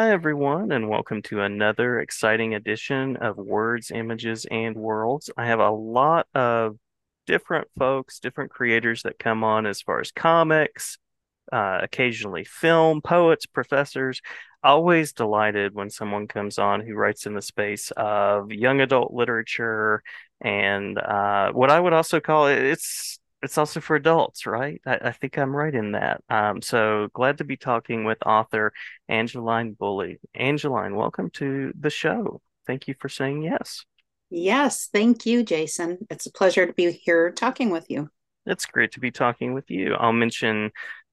Hi, everyone, and welcome to another exciting edition of Words, Images, and Worlds. I have a lot of different folks, different creators that come on as far as comics, uh, occasionally film, poets, professors. Always delighted when someone comes on who writes in the space of young adult literature and uh, what I would also call it, it's it's also for adults, right? I, I think I'm right in that. Um, so glad to be talking with author Angeline Boulley. Angeline, welcome to the show. Thank you for saying yes. Yes, thank you, Jason. It's a pleasure to be here talking with you. It's great to be talking with you. I'll mention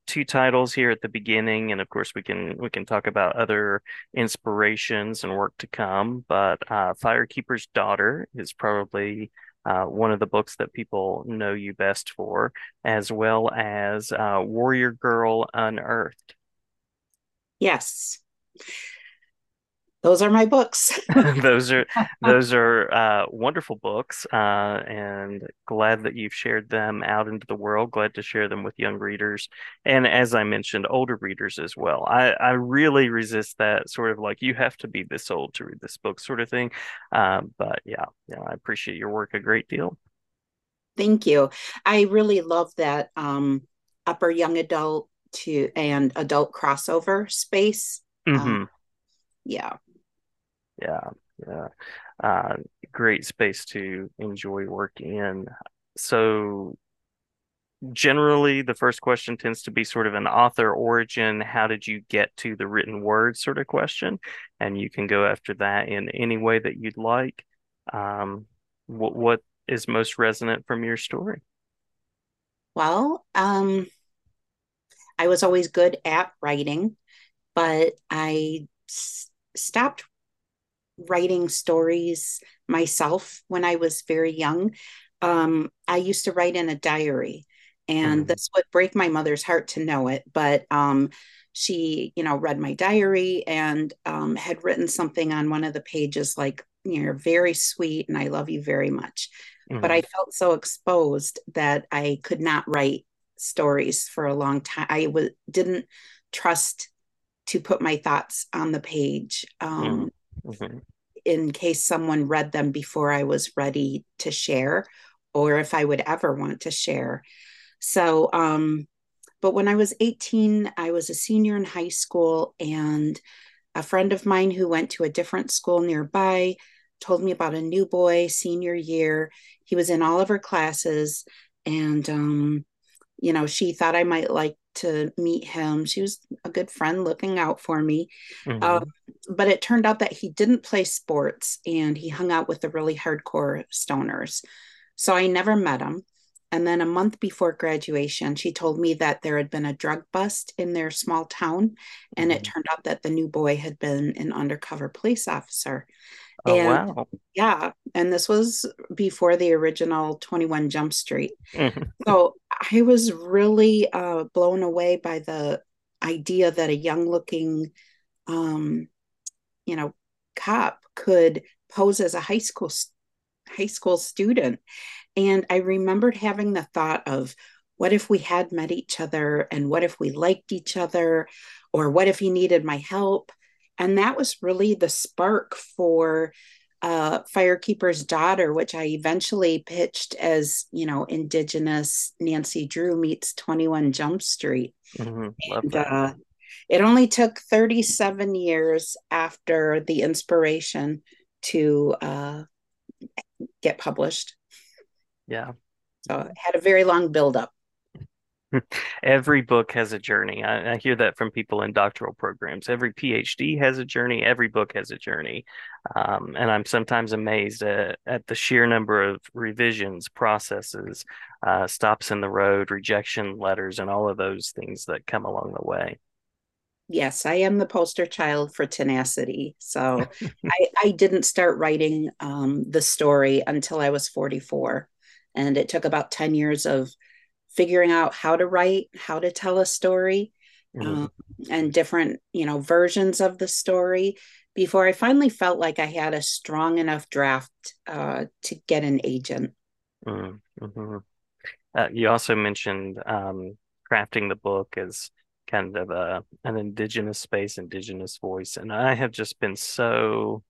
two titles here at the beginning, and of course we can we can talk about other inspirations and work to come. But uh, Firekeeper's Daughter is probably uh, one of the books that people know you best for, as well as uh, Warrior Girl Unearthed. Yes those are my books. those are those are uh, wonderful books, uh, and glad that you've shared them out into the world. Glad to share them with young readers, and as I mentioned, older readers as well. I I really resist that sort of like you have to be this old to read this book sort of thing. Um, but yeah, yeah, I appreciate your work a great deal. Thank you. I really love that um, upper young adult to and adult crossover space. Mm-hmm. Um, yeah yeah, yeah. Uh, great space to enjoy work in. So generally the first question tends to be sort of an author origin how did you get to the written word sort of question and you can go after that in any way that you'd like um, what what is most resonant from your story well um, i was always good at writing but I s- stopped writing stories myself when I was very young. Um, I used to write in a diary, and mm. this would break my mother's heart to know it. But um, she, you know, read my diary and um, had written something on one of the pages like, "You're very sweet, and I love you very much." Mm. But I mm-hmm. felt so exposed that I could not write stories for a long time. I w- didn't trust to put my thoughts on the page. Um, mm-hmm. in case someone read them before I was ready to share or if I would ever want to share. So, um, but when I was 18, I was a senior in high school, and a friend of mine who went to a different school nearby told me about a new boy senior year. He was in all of her classes, and um, you know, she thought I might like to meet him. She was a good friend looking out for me. Mm-hmm. Um, but it turned out that he didn't play sports and he hung out with the really hardcore stoners. So I never met him. And then a month before graduation, she told me that there had been a drug bust in their small town. And mm-hmm. it turned out that the new boy had been an undercover police officer. Oh, and, wow. Yeah. And this was before the original 21 Jump Street. Mm-hmm. So I was really uh, blown away by the idea that a young looking, um, you know, cop could pose as a high school high school student. And I remembered having the thought of, what if we had met each other and what if we liked each other or what if he needed my help and that was really the spark for uh, Firekeeper's Daughter, which I eventually pitched as, you know, Indigenous Nancy Drew meets 21 Jump Street. Mm-hmm. And, uh, it only took 37 years after the inspiration to uh, get published. Yeah. So it had a very long buildup. Every book has a journey. I, I, hear that from people in doctoral programs. Every PhD has a journey. Every book has a journey. Um, and I'm sometimes amazed at, at, the sheer number of revisions, processes, uh, stops in the road, rejection letters, and all of those things that come along the way. Yes, I am the poster child for tenacity. So I, I, didn't start writing um, the story until I was 44. And it took about 10 years of figuring out how to write, how to tell a story, mm-hmm. um, and different, you know, versions of the story before I finally felt like I had a strong enough draft uh, to get an agent. Mm-hmm. Uh, you also mentioned um, crafting the book as kind of a an indigenous space, indigenous voice, and I have just been so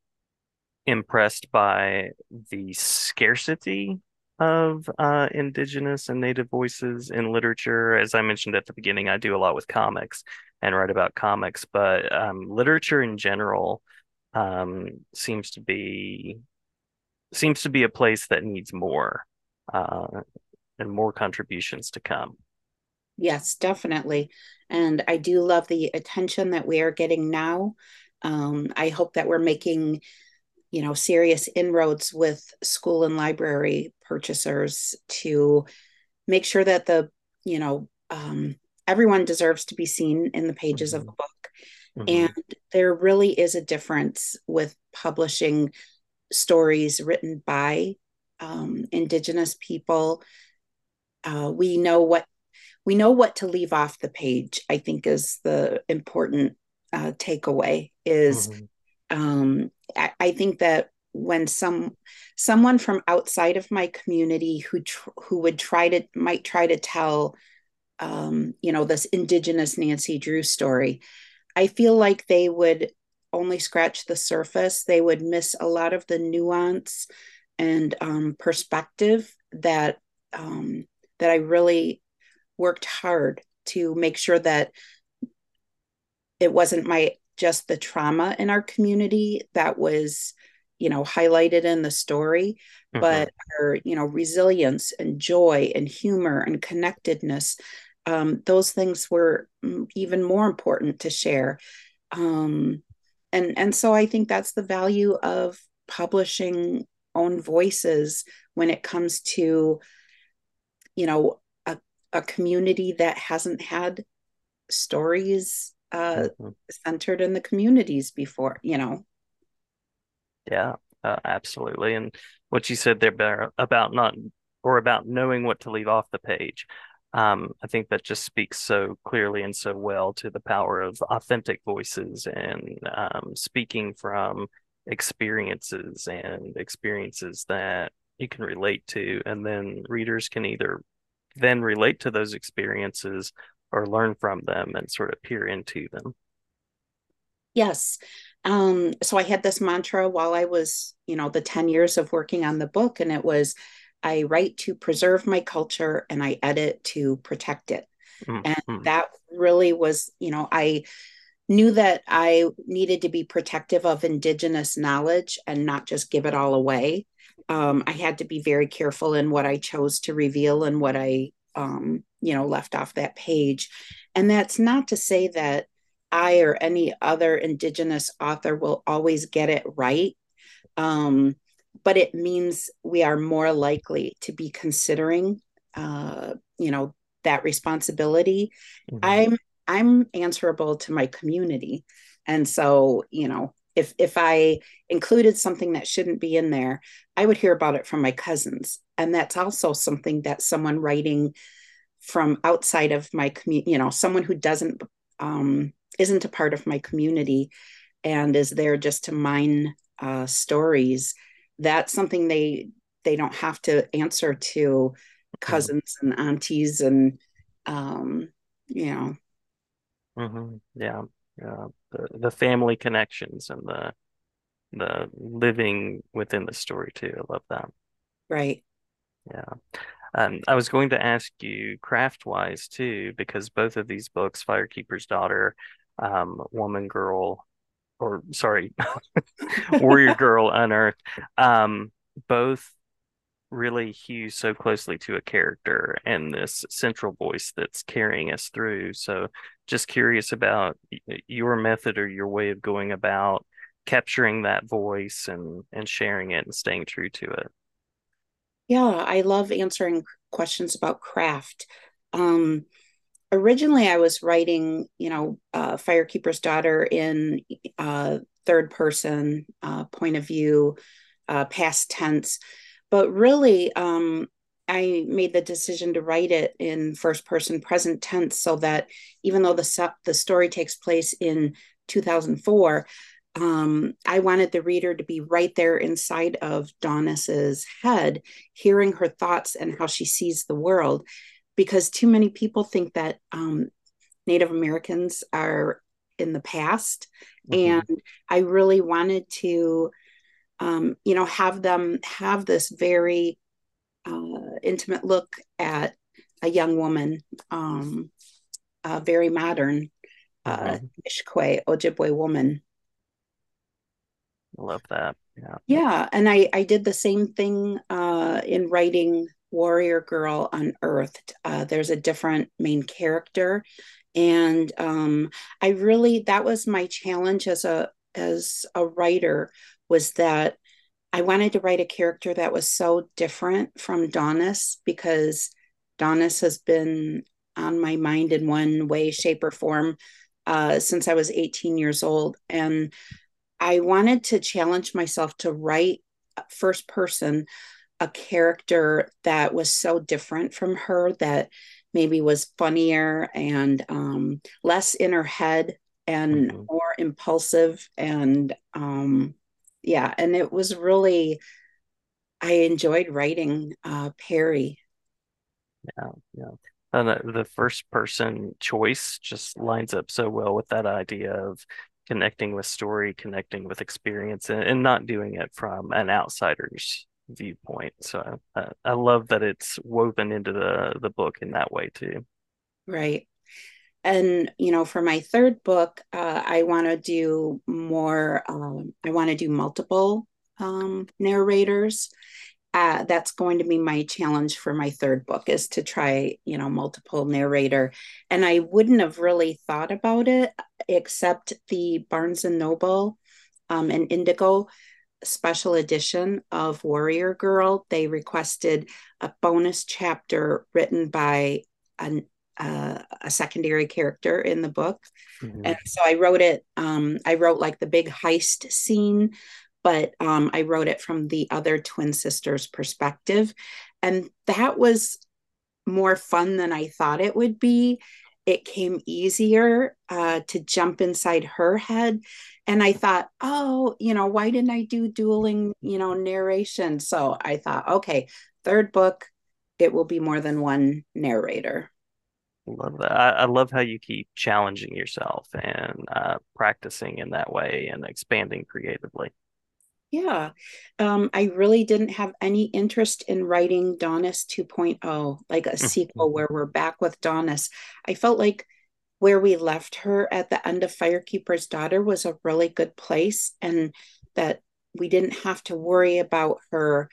impressed by the scarcity of uh, indigenous and native voices in literature. As I mentioned at the beginning, I do a lot with comics and write about comics, but um, literature in general um, seems to be seems to be a place that needs more uh, and more contributions to come. Yes, definitely. And I do love the attention that we are getting now. Um, I hope that we're making, you know, serious inroads with school and library purchasers to make sure that the, you know, um, everyone deserves to be seen in the pages mm-hmm. of the book. Mm-hmm. And there really is a difference with publishing stories written by um, Indigenous people. Uh, we know what we know what to leave off the page. I think is the important uh, takeaway. Is mm-hmm. um, I, I, think that when some someone from outside of my community who tr- who would try to might try to tell um, you know this Indigenous Nancy Drew story, I feel like they would only scratch the surface. They would miss a lot of the nuance and um, perspective that um, that I really worked hard to make sure that it wasn't my just the trauma in our community that was you know highlighted in the story mm-hmm. but our you know resilience and joy and humor and connectedness um, those things were mm, even more important to share um, and and so i think that's the value of publishing own voices when it comes to you know a, a community that hasn't had stories uh, mm-hmm. centered in the communities before you know yeah uh, absolutely and what you said there about not or about knowing what to leave off the page um, I think that just speaks so clearly and so well to the power of authentic voices and um, speaking from experiences and experiences that you can relate to. And then readers can either then relate to those experiences or learn from them and sort of peer into them. Yes. Um, so I had this mantra while I was, you know, the 10 years of working on the book, and it was I write to preserve my culture and I edit to protect it. Mm-hmm. And that really was, you know, I knew that I needed to be protective of Indigenous knowledge and not just give it all away. Um, I had to be very careful in what I chose to reveal and what I, um, you know, left off that page. And that's not to say that I or any other Indigenous author will always get it right. Um, but it means we are more likely to be considering uh, you know that responsibility mm-hmm. i'm i'm answerable to my community and so you know if if i included something that shouldn't be in there i would hear about it from my cousins and that's also something that someone writing from outside of my community you know someone who doesn't um isn't a part of my community and is there just to mine uh, stories that's something they they don't have to answer to cousins and aunties and um you know. Mm-hmm. yeah. Yeah. The, the family connections and the the living within the story too. I love that. Right. Yeah um, I was going to ask you craft wise too, because both of these books, Firekeeper's Daughter, um, Woman Girl, or sorry, Warrior Girl Unearthed, um, both really hew so closely to a character and this central voice that's carrying us through. So, just curious about your method or your way of going about capturing that voice and and sharing it and staying true to it. Yeah, I love answering questions about craft. Um, originally I was writing, you know, uh, Firekeeper's Daughter in uh, third person uh, point of view, uh, past tense, but really um, I made the decision to write it in first person present tense so that even though the the story takes place in 2004, um, I wanted the reader to be right there inside of Daunis's head, hearing her thoughts and how she sees the world because too many people think that um, Native Americans are in the past. Mm-hmm. And I really wanted to, um, you know, have them have this very uh, intimate look at a young woman, um, a very modern uh, mm-hmm. Ishkwe Ojibwe woman. Love that. Yeah. Yeah. And I, I did the same thing uh, in writing Warrior Girl Unearthed. Uh, there's a different main character. And um, I really, that was my challenge as a, as a writer was that I wanted to write a character that was so different from Daunis because Daunis has been on my mind in one way, shape, or form uh, since I was 18 years old. And I wanted to challenge myself to write first person a character that was so different from her that maybe was funnier and um, less in her head and mm-hmm. more impulsive and um, yeah and it was really i enjoyed writing uh, perry yeah yeah and the, the first person choice just lines up so well with that idea of connecting with story connecting with experience and, and not doing it from an outsider's viewpoint. So uh, i love that it's woven into the the book in that way too. Right. And you know for my third book uh, i want to do more um, i want to do multiple um, narrators uh, that's going to be my challenge for my third book is to try you know multiple narrator and i wouldn't have really thought about it except the barnes and noble um, and indigo special edition of warrior girl they requested a bonus chapter written by an uh, a secondary character in the book. Mm-hmm. And so I wrote it, um, I wrote like the big heist scene, but um, I wrote it from the other twin sisters' perspective. And that was more fun than I thought it would be. It came easier uh, to jump inside her head. And I thought, oh, you know, why didn't I do dueling, you know, narration? So I thought, okay, third book, it will be more than one narrator. Love that. I, I, love how you keep challenging yourself and uh, practicing in that way and expanding creatively. Yeah. Um, I really didn't have any interest in writing Daunis 2.0, like a mm-hmm. sequel where we're back with Daunis. I felt like where we left her at the end of Firekeeper's Daughter was a really good place and that we didn't have to worry about her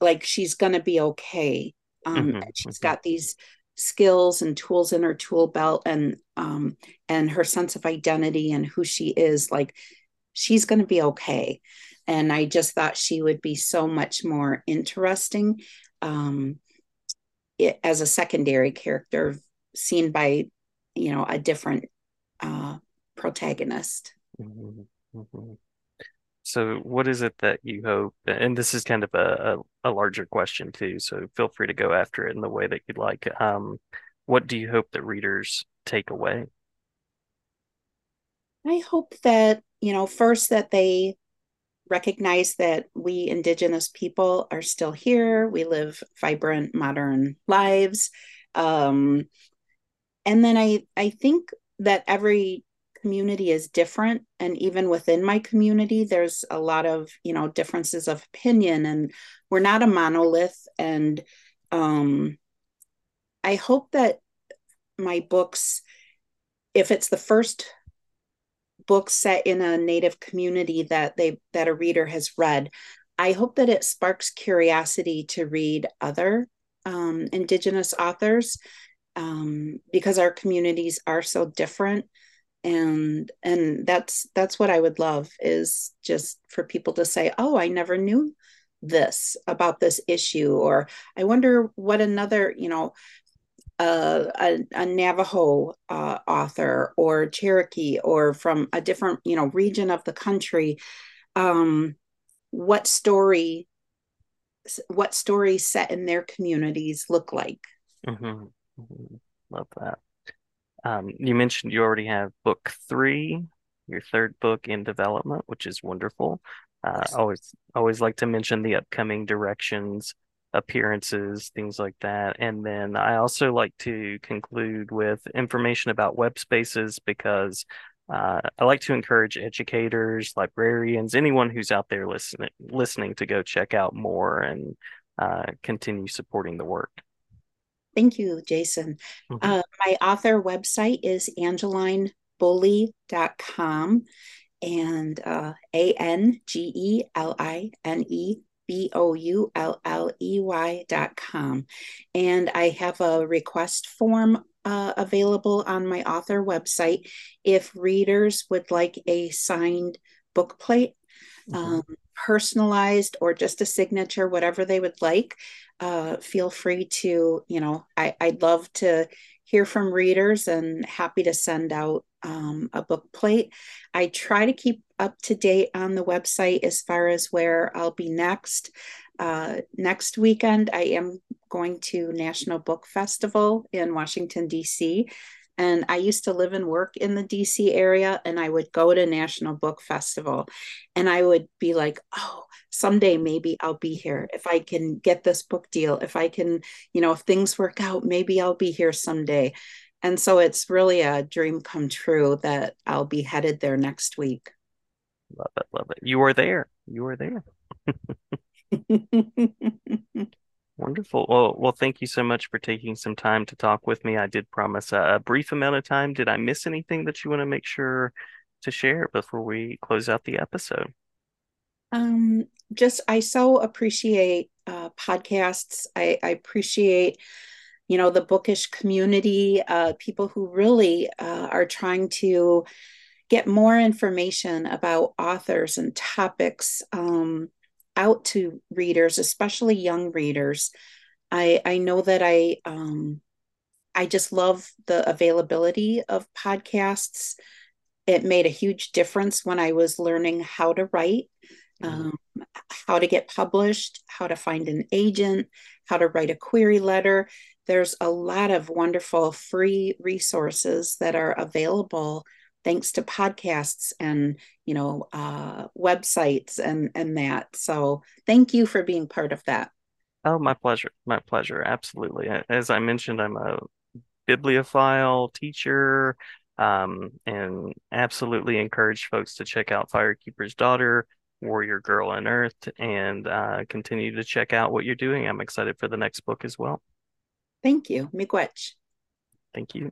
like she's going to be okay. Um, mm-hmm. She's mm-hmm. got these skills and tools in her tool belt and um and her sense of identity and who she is like she's going to be okay and i just thought she would be so much more interesting um it, as a secondary character seen by you know a different uh protagonist mm-hmm. Mm-hmm. So, what is it that you hope? And this is kind of a, a, a, larger question too. So, feel free to go after it in the way that you'd like. Um, what do you hope that readers take away? I hope that, you know, first that they recognize that we Indigenous people are still here. We live vibrant, modern lives. Um, and then I, I think that every community is different and even within my community there's a lot of you know differences of opinion and we're not a monolith and um i hope that my books if it's the first book set in a native community that they that a reader has read. I hope that it sparks curiosity to read other um, indigenous authors um, because our communities are so different. And and that's that's what i would love is just for people to say oh i never knew this about this issue or i wonder what another you know uh, a, a navajo uh, author or cherokee or from a different you know region of the country um, what story what stories set in their communities look like mm-hmm. Mm-hmm. love that um, you mentioned you already have book three, your third book in development, which is wonderful. Uh, always, always like to mention the upcoming directions appearances, things like that. And then I also like to conclude with information about web spaces because uh, I like to encourage educators, librarians, anyone who's out there listening listening to go check out more and uh, continue supporting the work. Thank you, Jason. Mm-hmm. Uh, my author website is angelineboulley.com and uh, A N G E L I N E B O U L L E Y dot com. And I have a request form uh, available on my author website if readers would like a signed book plate, mm-hmm. um, personalized, or just a signature, whatever they would like. Uh, feel free to, you know, I, I'd love to hear from readers and happy to send out um, a book plate. I try to keep up to date on the website as far as where I'll be next. Uh, next weekend, I am going to National Book Festival in Washington, D.C. And I used to live and work in the DC area, and I would go to National Book Festival. And I would be like, oh, someday maybe I'll be here. If I can get this book deal, if I can, you know, if things work out, maybe I'll be here someday. And so it's really a dream come true that I'll be headed there next week. Love it. Love it. You are there. You are there. Wonderful. Well, well, thank you so much for taking some time to talk with me. I did promise a, a brief amount of time. Did I miss anything that you want to make sure to share before we close out the episode? Um, just I so appreciate uh, podcasts. I, I appreciate you know the bookish community uh, people who really uh, are trying to get more information about authors and topics um, out to readers especially young readers. I i know that i um, i just love the availability of podcasts. It made a huge difference when i was learning how to write mm-hmm. um, how to get published how to find an agent how to write a query letter there's a lot of wonderful free resources that are available thanks to podcasts and you know uh, websites and and that. So thank you for being part of that. Oh my pleasure my pleasure. Absolutely. As i mentioned i'm a bibliophile teacher um, and absolutely encourage folks to check out firekeeper's daughter warrior girl unearthed and uh, continue to check out what you're doing. I'm excited for the next book as well Thank you. Miigwech. Thank you.